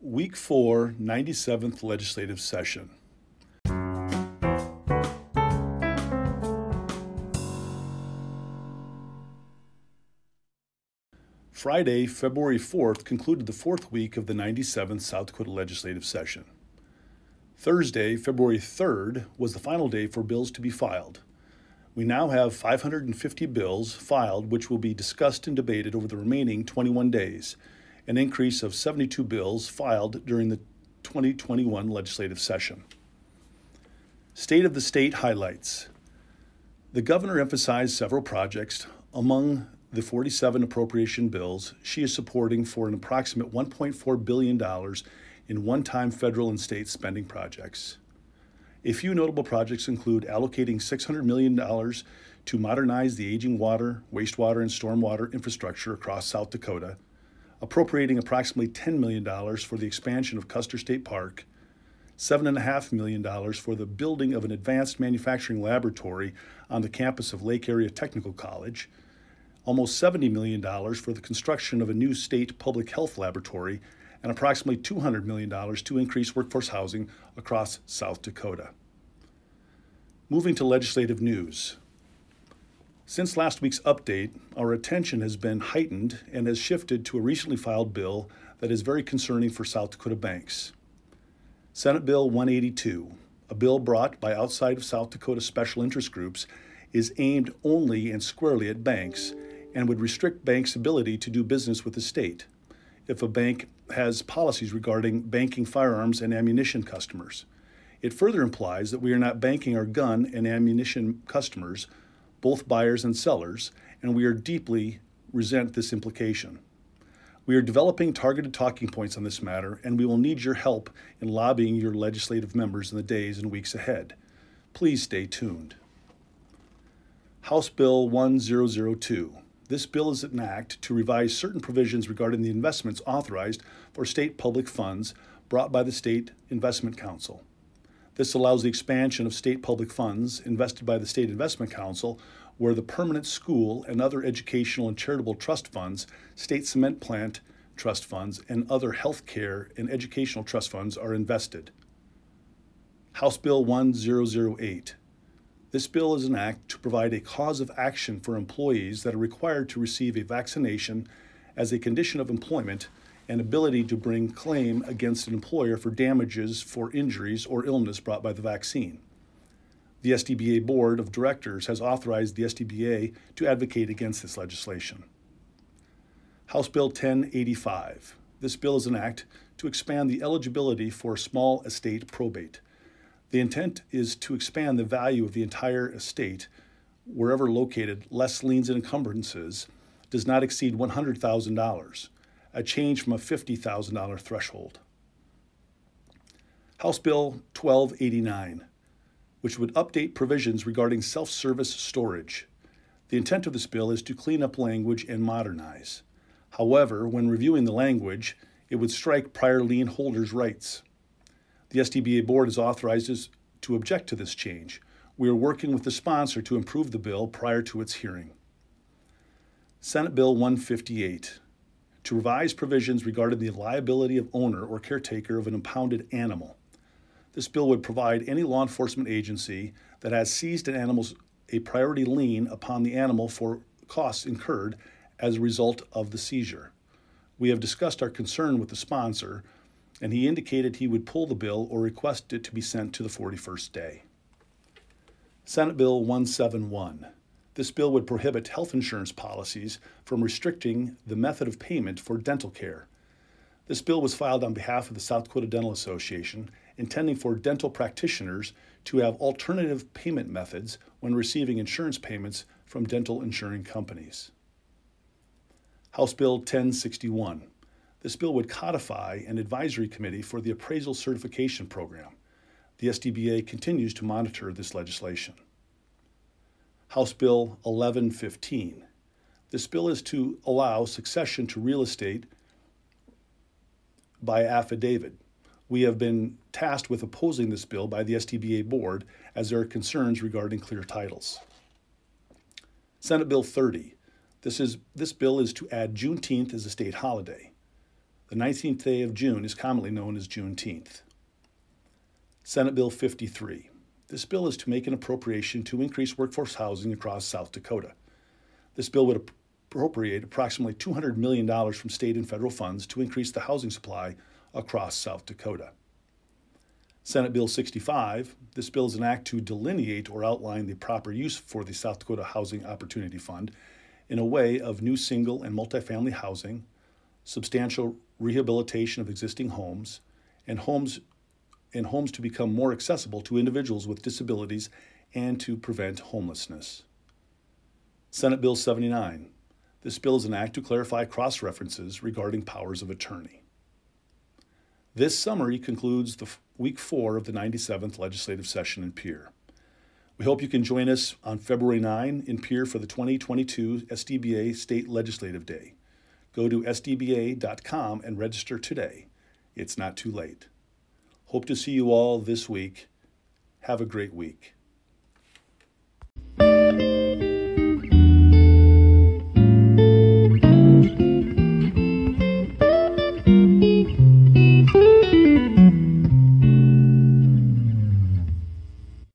Week 4, 97th Legislative Session. Friday, February 4th, concluded the fourth week of the 97th South Dakota Legislative Session. Thursday, February 3rd, was the final day for bills to be filed. We now have 550 bills filed, which will be discussed and debated over the remaining 21 days, an increase of 72 bills filed during the 2021 legislative session. State of the State highlights. The governor emphasized several projects. Among the 47 appropriation bills she is supporting for an approximate $1.4 billion in one time federal and state spending projects. A few notable projects include allocating $600 million to modernize the aging water, wastewater, and stormwater infrastructure across South Dakota, appropriating approximately $10 million for the expansion of Custer State Park, $7.5 million for the building of an advanced manufacturing laboratory on the campus of Lake Area Technical College, almost $70 million for the construction of a new state public health laboratory and approximately $200 million to increase workforce housing across South Dakota. Moving to legislative news. Since last week's update, our attention has been heightened and has shifted to a recently filed bill that is very concerning for South Dakota banks. Senate Bill 182, a bill brought by outside of South Dakota special interest groups, is aimed only and squarely at banks and would restrict banks' ability to do business with the state if a bank has policies regarding banking firearms and ammunition customers. It further implies that we are not banking our gun and ammunition customers, both buyers and sellers, and we are deeply resent this implication. We are developing targeted talking points on this matter, and we will need your help in lobbying your legislative members in the days and weeks ahead. Please stay tuned. House Bill 1002 this bill is an act to revise certain provisions regarding the investments authorized for state public funds brought by the State Investment Council. This allows the expansion of state public funds invested by the State Investment Council, where the permanent school and other educational and charitable trust funds, state cement plant trust funds, and other health care and educational trust funds are invested. House Bill 1008 this bill is an act to provide a cause of action for employees that are required to receive a vaccination as a condition of employment and ability to bring claim against an employer for damages for injuries or illness brought by the vaccine. The SDBA Board of Directors has authorized the SDBA to advocate against this legislation. House Bill 1085. This bill is an act to expand the eligibility for small estate probate. The intent is to expand the value of the entire estate wherever located, less liens and encumbrances, does not exceed $100,000, a change from a $50,000 threshold. House Bill 1289, which would update provisions regarding self service storage. The intent of this bill is to clean up language and modernize. However, when reviewing the language, it would strike prior lien holders' rights. The SDBA board is authorized to object to this change. We are working with the sponsor to improve the bill prior to its hearing. Senate Bill 158 to revise provisions regarding the liability of owner or caretaker of an impounded animal. This bill would provide any law enforcement agency that has seized an animal a priority lien upon the animal for costs incurred as a result of the seizure. We have discussed our concern with the sponsor and he indicated he would pull the bill or request it to be sent to the 41st day. Senate Bill 171. This bill would prohibit health insurance policies from restricting the method of payment for dental care. This bill was filed on behalf of the South Dakota Dental Association, intending for dental practitioners to have alternative payment methods when receiving insurance payments from dental insuring companies. House Bill 1061 this bill would codify an advisory committee for the appraisal certification program. The SDBA continues to monitor this legislation. House Bill 1115. This bill is to allow succession to real estate by affidavit. We have been tasked with opposing this bill by the SDBA board as there are concerns regarding clear titles. Senate Bill 30. This, is, this bill is to add Juneteenth as a state holiday. The 19th day of June is commonly known as Juneteenth. Senate Bill 53. This bill is to make an appropriation to increase workforce housing across South Dakota. This bill would appropriate approximately $200 million from state and federal funds to increase the housing supply across South Dakota. Senate Bill 65. This bill is an act to delineate or outline the proper use for the South Dakota Housing Opportunity Fund in a way of new single and multifamily housing, substantial rehabilitation of existing homes, and homes and homes to become more accessible to individuals with disabilities and to prevent homelessness. Senate Bill 79. This bill is an act to clarify cross references regarding powers of attorney. This summary concludes the week four of the 97th legislative session in Pierre. We hope you can join us on February 9 in Pierre for the 2022 SDBA State Legislative Day. Go to sdba.com and register today. It's not too late. Hope to see you all this week. Have a great week.